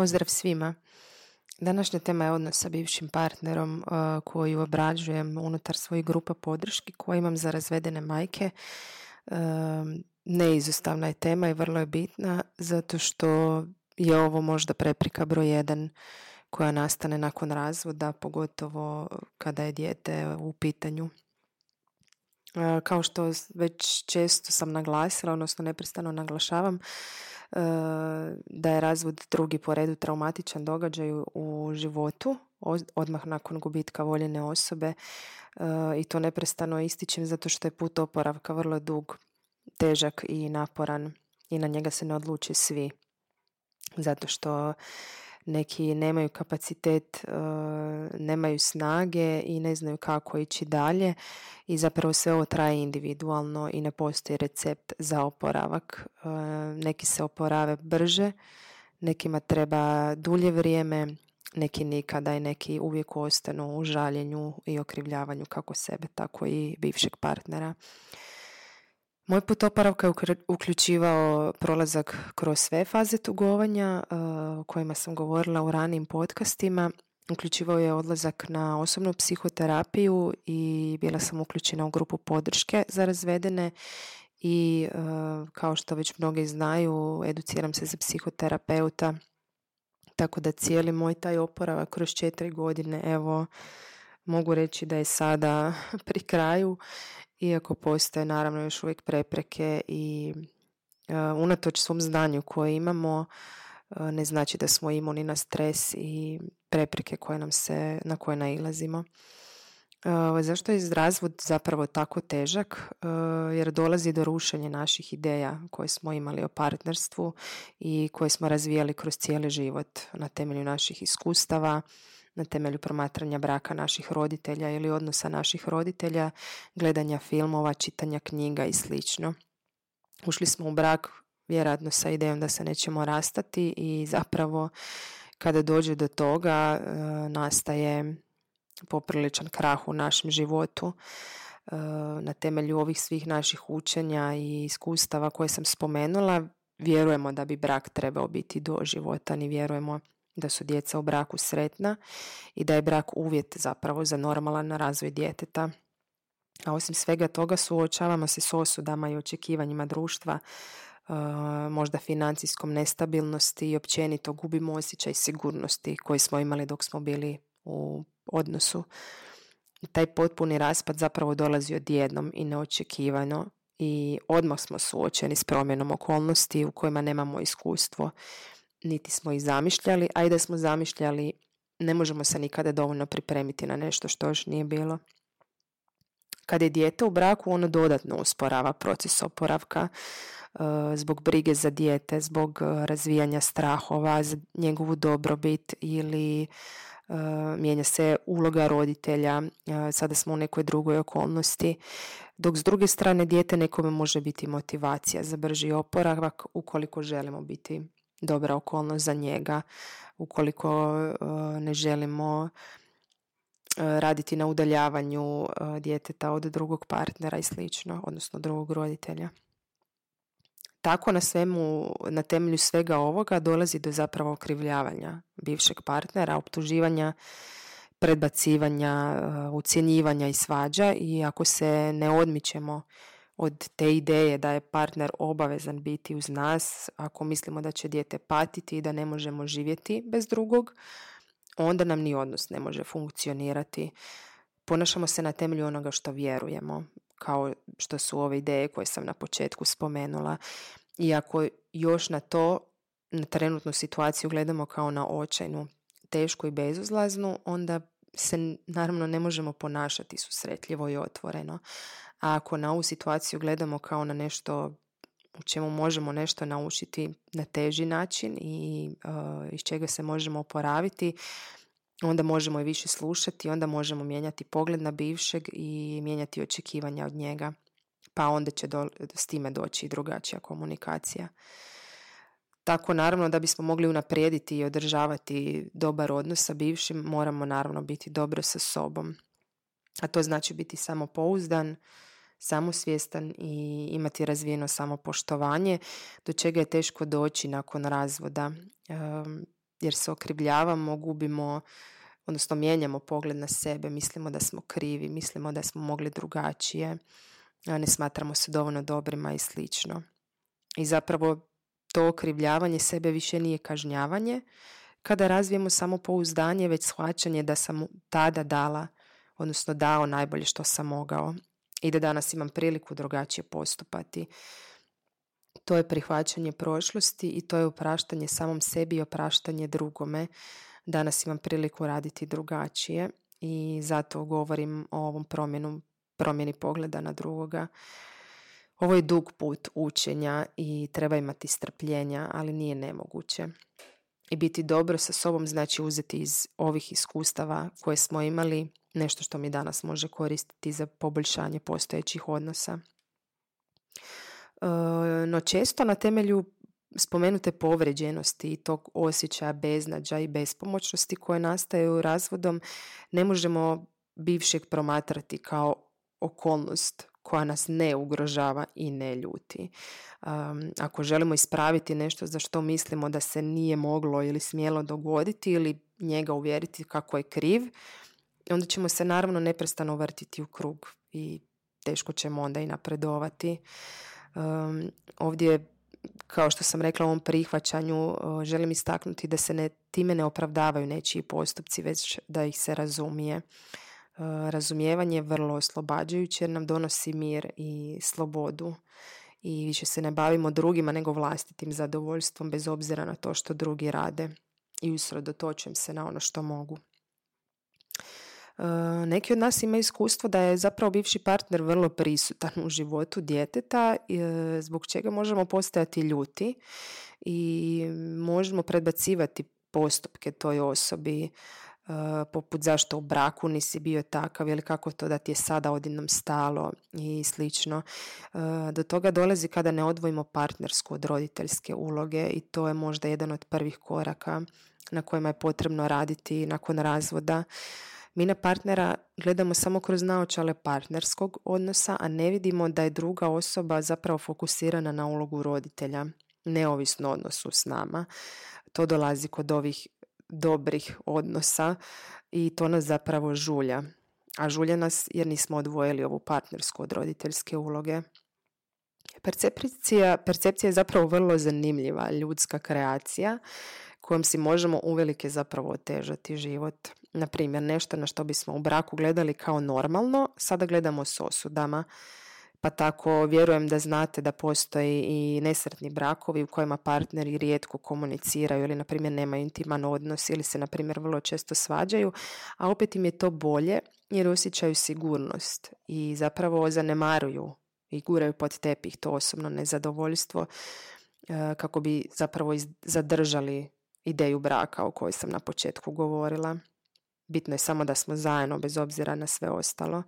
Pozdrav svima. Današnja tema je odnos sa bivšim partnerom uh, koju obrađujem unutar svojih grupa podrški koje imam za razvedene majke. Uh, neizostavna je tema i vrlo je bitna zato što je ovo možda preprika broj jedan koja nastane nakon razvoda, pogotovo kada je dijete u pitanju. Uh, kao što već često sam naglasila, odnosno neprestano naglašavam, da je razvod drugi po redu traumatičan događaj u životu, odmah nakon gubitka voljene osobe e, i to neprestano ističem zato što je put oporavka vrlo dug, težak i naporan i na njega se ne odluči svi. Zato što neki nemaju kapacitet, e, nemaju snage i ne znaju kako ići dalje i zapravo sve ovo traje individualno i ne postoji recept za oporavak. E, neki se oporave brže, nekima treba dulje vrijeme, neki nikada i neki uvijek ostanu u žaljenju i okrivljavanju kako sebe, tako i bivšeg partnera. Moj put oporavka je uključivao prolazak kroz sve faze tugovanja eh, o kojima sam govorila u ranijim podcastima. Uključivao je odlazak na osobnu psihoterapiju i bila sam uključena u grupu podrške za razvedene i eh, kao što već mnogi znaju, educiram se za psihoterapeuta tako da cijeli moj taj oporavak kroz četiri godine, evo, mogu reći da je sada pri kraju iako postoje naravno još uvijek prepreke i uh, unatoč svom znanju koje imamo uh, ne znači da smo imuni na stres i prepreke koje nam se, na koje nailazimo. Uh, zašto je razvod zapravo tako težak? Jer dolazi do rušenja naših ideja koje smo imali o partnerstvu i koje smo razvijali kroz cijeli život na temelju naših iskustava, na temelju promatranja braka naših roditelja ili odnosa naših roditelja, gledanja filmova, čitanja knjiga i sl. Ušli smo u brak vjerojatno sa idejom da se nećemo rastati i zapravo kada dođe do toga e, nastaje popriličan krah u našem životu e, na temelju ovih svih naših učenja i iskustava koje sam spomenula vjerujemo da bi brak trebao biti doživotan i vjerujemo da su djeca u braku sretna i da je brak uvjet zapravo za normalan razvoj djeteta. A osim svega toga suočavamo se s osudama i očekivanjima društva, možda financijskom nestabilnosti i općenito gubimo osjećaj sigurnosti koji smo imali dok smo bili u odnosu. Taj potpuni raspad zapravo dolazi odjednom i neočekivano i odmah smo suočeni s promjenom okolnosti u kojima nemamo iskustvo niti smo ih zamišljali, a i da smo zamišljali ne možemo se nikada dovoljno pripremiti na nešto što još nije bilo. Kad je dijete u braku, ono dodatno usporava proces oporavka e, zbog brige za dijete, zbog e, razvijanja strahova, za njegovu dobrobit ili e, mijenja se uloga roditelja, sada smo u nekoj drugoj okolnosti, dok s druge strane dijete nekome može biti motivacija za brži oporavak ukoliko želimo biti dobra okolnost za njega ukoliko ne želimo raditi na udaljavanju e, djeteta od drugog partnera i slično, odnosno drugog roditelja. Tako na svemu, na temelju svega ovoga dolazi do zapravo okrivljavanja bivšeg partnera, optuživanja, predbacivanja, ucjenjivanja i svađa i ako se ne odmičemo od te ideje da je partner obavezan biti uz nas, ako mislimo da će dijete patiti i da ne možemo živjeti bez drugog, onda nam ni odnos ne može funkcionirati. Ponašamo se na temelju onoga što vjerujemo, kao što su ove ideje koje sam na početku spomenula. I ako još na to, na trenutnu situaciju gledamo kao na očajnu, tešku i bezuzlaznu, onda se naravno ne možemo ponašati susretljivo i otvoreno. A ako na ovu situaciju gledamo kao na nešto u čemu možemo nešto naučiti na teži način i uh, iz čega se možemo oporaviti, onda možemo i više slušati, onda možemo mijenjati pogled na bivšeg i mijenjati očekivanja od njega. Pa onda će do, s time doći i drugačija komunikacija. Tako naravno da bismo mogli unaprijediti i održavati dobar odnos sa bivšim, moramo naravno biti dobro sa sobom. A to znači biti samopouzdan, samosvjestan i imati razvijeno samopoštovanje, do čega je teško doći nakon razvoda, jer se okrivljavamo, gubimo, odnosno mijenjamo pogled na sebe, mislimo da smo krivi, mislimo da smo mogli drugačije, ne smatramo se dovoljno dobrima i slično. I zapravo to okrivljavanje sebe više nije kažnjavanje, kada razvijemo samopouzdanje, već shvaćanje da sam tada dala, odnosno dao najbolje što sam mogao i da danas imam priliku drugačije postupati. To je prihvaćanje prošlosti i to je opraštanje samom sebi i opraštanje drugome. Danas imam priliku raditi drugačije i zato govorim o ovom promjenu, promjeni pogleda na drugoga. Ovo je dug put učenja i treba imati strpljenja, ali nije nemoguće. I biti dobro sa sobom znači uzeti iz ovih iskustava koje smo imali nešto što mi danas može koristiti za poboljšanje postojećih odnosa. E, no često na temelju spomenute povređenosti i tog osjećaja beznađa i bespomoćnosti koje nastaju razvodom ne možemo bivšeg promatrati kao okolnost koja nas ne ugrožava i ne ljuti. ako želimo ispraviti nešto za što mislimo da se nije moglo ili smjelo dogoditi ili njega uvjeriti kako je kriv, onda ćemo se naravno neprestano vrtiti u krug i teško ćemo onda i napredovati. Um, ovdje, kao što sam rekla u ovom prihvaćanju, želim istaknuti da se ne, time ne opravdavaju nečiji postupci, već da ih se razumije. Razumijevanje je vrlo oslobađajuće jer nam donosi mir i slobodu i više se ne bavimo drugima nego vlastitim zadovoljstvom bez obzira na to što drugi rade i usredotočujem se na ono što mogu. Eh, neki od nas imaju iskustvo da je zapravo bivši partner vrlo prisutan u životu djeteta eh, zbog čega možemo postajati ljuti i možemo predbacivati postupke toj osobi eh, poput zašto u braku nisi bio takav ili kako to da ti je sada odjednom stalo i slično. Do toga dolazi kada ne odvojimo partnersku od roditeljske uloge i to je možda jedan od prvih koraka na kojima je potrebno raditi nakon razvoda mi na partnera gledamo samo kroz naočale partnerskog odnosa, a ne vidimo da je druga osoba zapravo fokusirana na ulogu roditelja, neovisno odnosu s nama. To dolazi kod ovih dobrih odnosa i to nas zapravo žulja. A žulja nas jer nismo odvojili ovu partnersku od roditeljske uloge. Percepcija, percepcija je zapravo vrlo zanimljiva ljudska kreacija kojom si možemo uvelike zapravo otežati život. Na primjer, nešto na što bismo u braku gledali kao normalno, sada gledamo s osudama. Pa tako vjerujem da znate da postoji i nesretni brakovi u kojima partneri rijetko komuniciraju ili na primjer nemaju intiman odnos ili se na primjer vrlo često svađaju, a opet im je to bolje jer osjećaju sigurnost i zapravo zanemaruju i guraju pod tepih to osobno nezadovoljstvo e, kako bi zapravo zadržali ideju braka o kojoj sam na početku govorila. Bitno je samo da smo zajedno bez obzira na sve ostalo.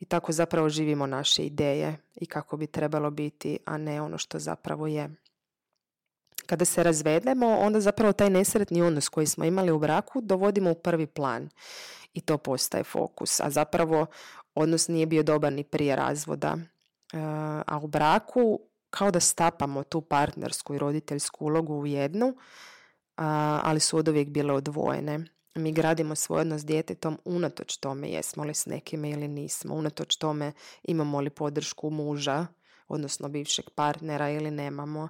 I tako zapravo živimo naše ideje i kako bi trebalo biti, a ne ono što zapravo je. Kada se razvedemo, onda zapravo taj nesretni odnos koji smo imali u braku dovodimo u prvi plan i to postaje fokus. A zapravo odnos nije bio dobar ni prije razvoda. E, a u braku kao da stapamo tu partnersku i roditeljsku ulogu u jednu, ali su od uvijek bile odvojene. Mi gradimo svoj odnos s djetetom unatoč tome jesmo li s nekime ili nismo, unatoč tome imamo li podršku muža, odnosno bivšeg partnera ili nemamo.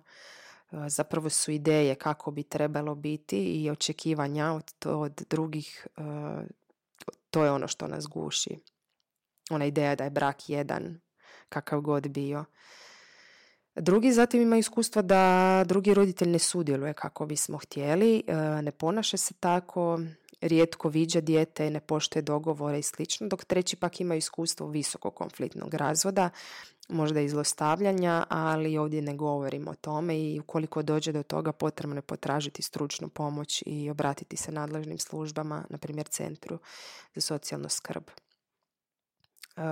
Zapravo su ideje kako bi trebalo biti i očekivanja od, od drugih, to je ono što nas guši. Ona ideja da je brak jedan, kakav god bio. Drugi zatim ima iskustva da drugi roditelj ne sudjeluje kako bismo htjeli, e, ne ponaša se tako, rijetko viđa dijete, ne poštuje dogovore i slično, dok treći pak ima iskustvo visokog konfliktnog razvoda možda i zlostavljanja, ali ovdje ne govorimo o tome i ukoliko dođe do toga potrebno je potražiti stručnu pomoć i obratiti se nadležnim službama, na primjer centru za socijalnu skrb. E,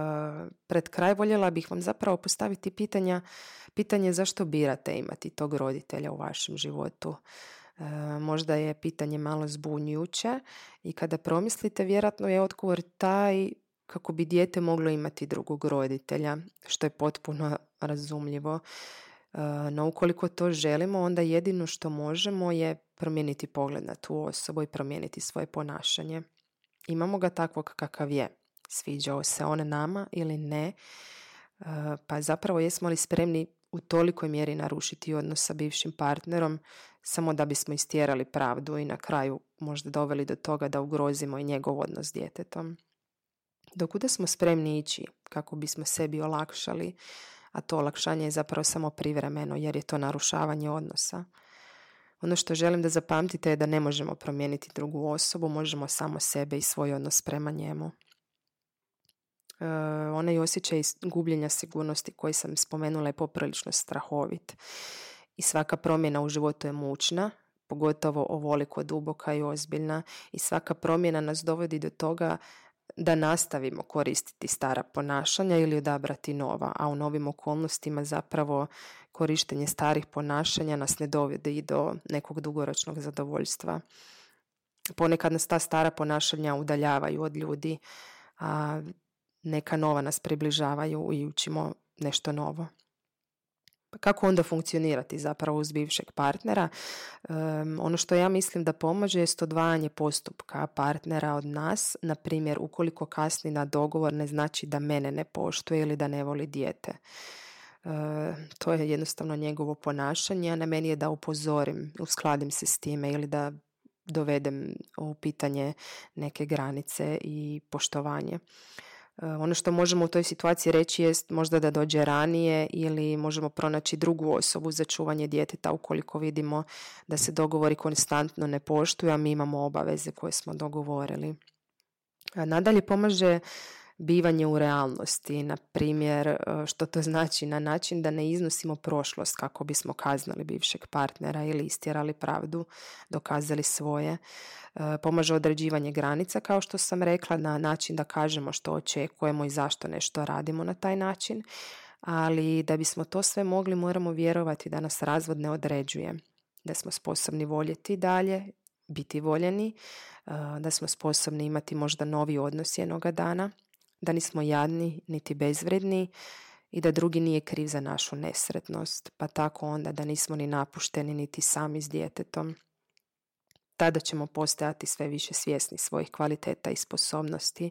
pred kraj voljela bih vam zapravo postaviti pitanja, pitanje zašto birate imati tog roditelja u vašem životu. E, možda je pitanje malo zbunjujuće i kada promislite vjerojatno je odgovor taj kako bi dijete moglo imati drugog roditelja, što je potpuno razumljivo. E, no ukoliko to želimo, onda jedino što možemo je promijeniti pogled na tu osobu i promijeniti svoje ponašanje. Imamo ga takvog kakav je. Sviđao se on nama ili ne, e, pa zapravo jesmo li spremni u tolikoj mjeri narušiti odnos sa bivšim partnerom samo da bismo istjerali pravdu i na kraju možda doveli do toga da ugrozimo i njegov odnos s djetetom. Dokuda smo spremni ići kako bismo sebi olakšali, a to olakšanje je zapravo samo privremeno jer je to narušavanje odnosa. Ono što želim da zapamtite je da ne možemo promijeniti drugu osobu, možemo samo sebe i svoj odnos prema njemu. E, onaj osjećaj gubljenja sigurnosti koji sam spomenula je poprilično strahovit. I svaka promjena u životu je mučna, pogotovo ovoliko duboka i ozbiljna i svaka promjena nas dovodi do toga da nastavimo koristiti stara ponašanja ili odabrati nova, a u novim okolnostima zapravo korištenje starih ponašanja nas ne dovodi do nekog dugoročnog zadovoljstva. Ponekad nas ta stara ponašanja udaljavaju od ljudi, a neka nova nas približavaju i učimo nešto novo. Kako onda funkcionirati zapravo uz bivšeg partnera? ono što ja mislim da pomaže je odvajanje postupka partnera od nas. Na primjer, ukoliko kasni na dogovor ne znači da mene ne poštuje ili da ne voli dijete. to je jednostavno njegovo ponašanje, a na meni je da upozorim, uskladim se s time ili da dovedem u pitanje neke granice i poštovanje. Eh, ono što možemo u toj situaciji reći jest možda da dođe ranije ili možemo pronaći drugu osobu za čuvanje djeteta ukoliko vidimo da se dogovori konstantno ne poštuju, a mi imamo obaveze koje smo dogovorili. Nadalje pomaže bivanje u realnosti, na primjer što to znači na način da ne iznosimo prošlost kako bismo kaznali bivšeg partnera ili istjerali pravdu, dokazali svoje. E, pomaže određivanje granica kao što sam rekla na način da kažemo što očekujemo i zašto nešto radimo na taj način, ali da bismo to sve mogli moramo vjerovati da nas razvod ne određuje, da smo sposobni voljeti dalje, biti voljeni, e, da smo sposobni imati možda novi odnos jednoga dana da nismo jadni niti bezvredni i da drugi nije kriv za našu nesretnost, pa tako onda da nismo ni napušteni niti sami s djetetom. Tada ćemo postajati sve više svjesni svojih kvaliteta i sposobnosti,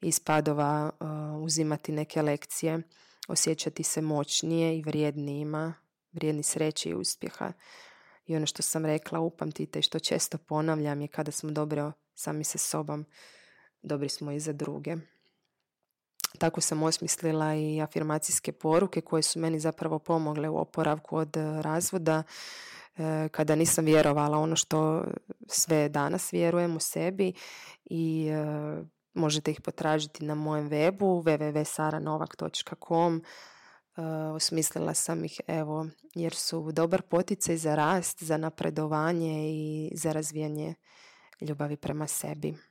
iz padova uh, uzimati neke lekcije, osjećati se moćnije i vrijednijima, vrijedni sreće i uspjeha. I ono što sam rekla, upamtite i što često ponavljam je kada smo dobro sami sa sobom, dobri smo i za druge. Tako sam osmislila i afirmacijske poruke koje su meni zapravo pomogle u oporavku od e, razvoda e, kada nisam vjerovala ono što sve danas vjerujem u sebi i e, možete ih potražiti na mojem webu www.saranovak.com osmislila sam ih evo jer su dobar poticaj za rast, za napredovanje i za razvijanje ljubavi prema sebi.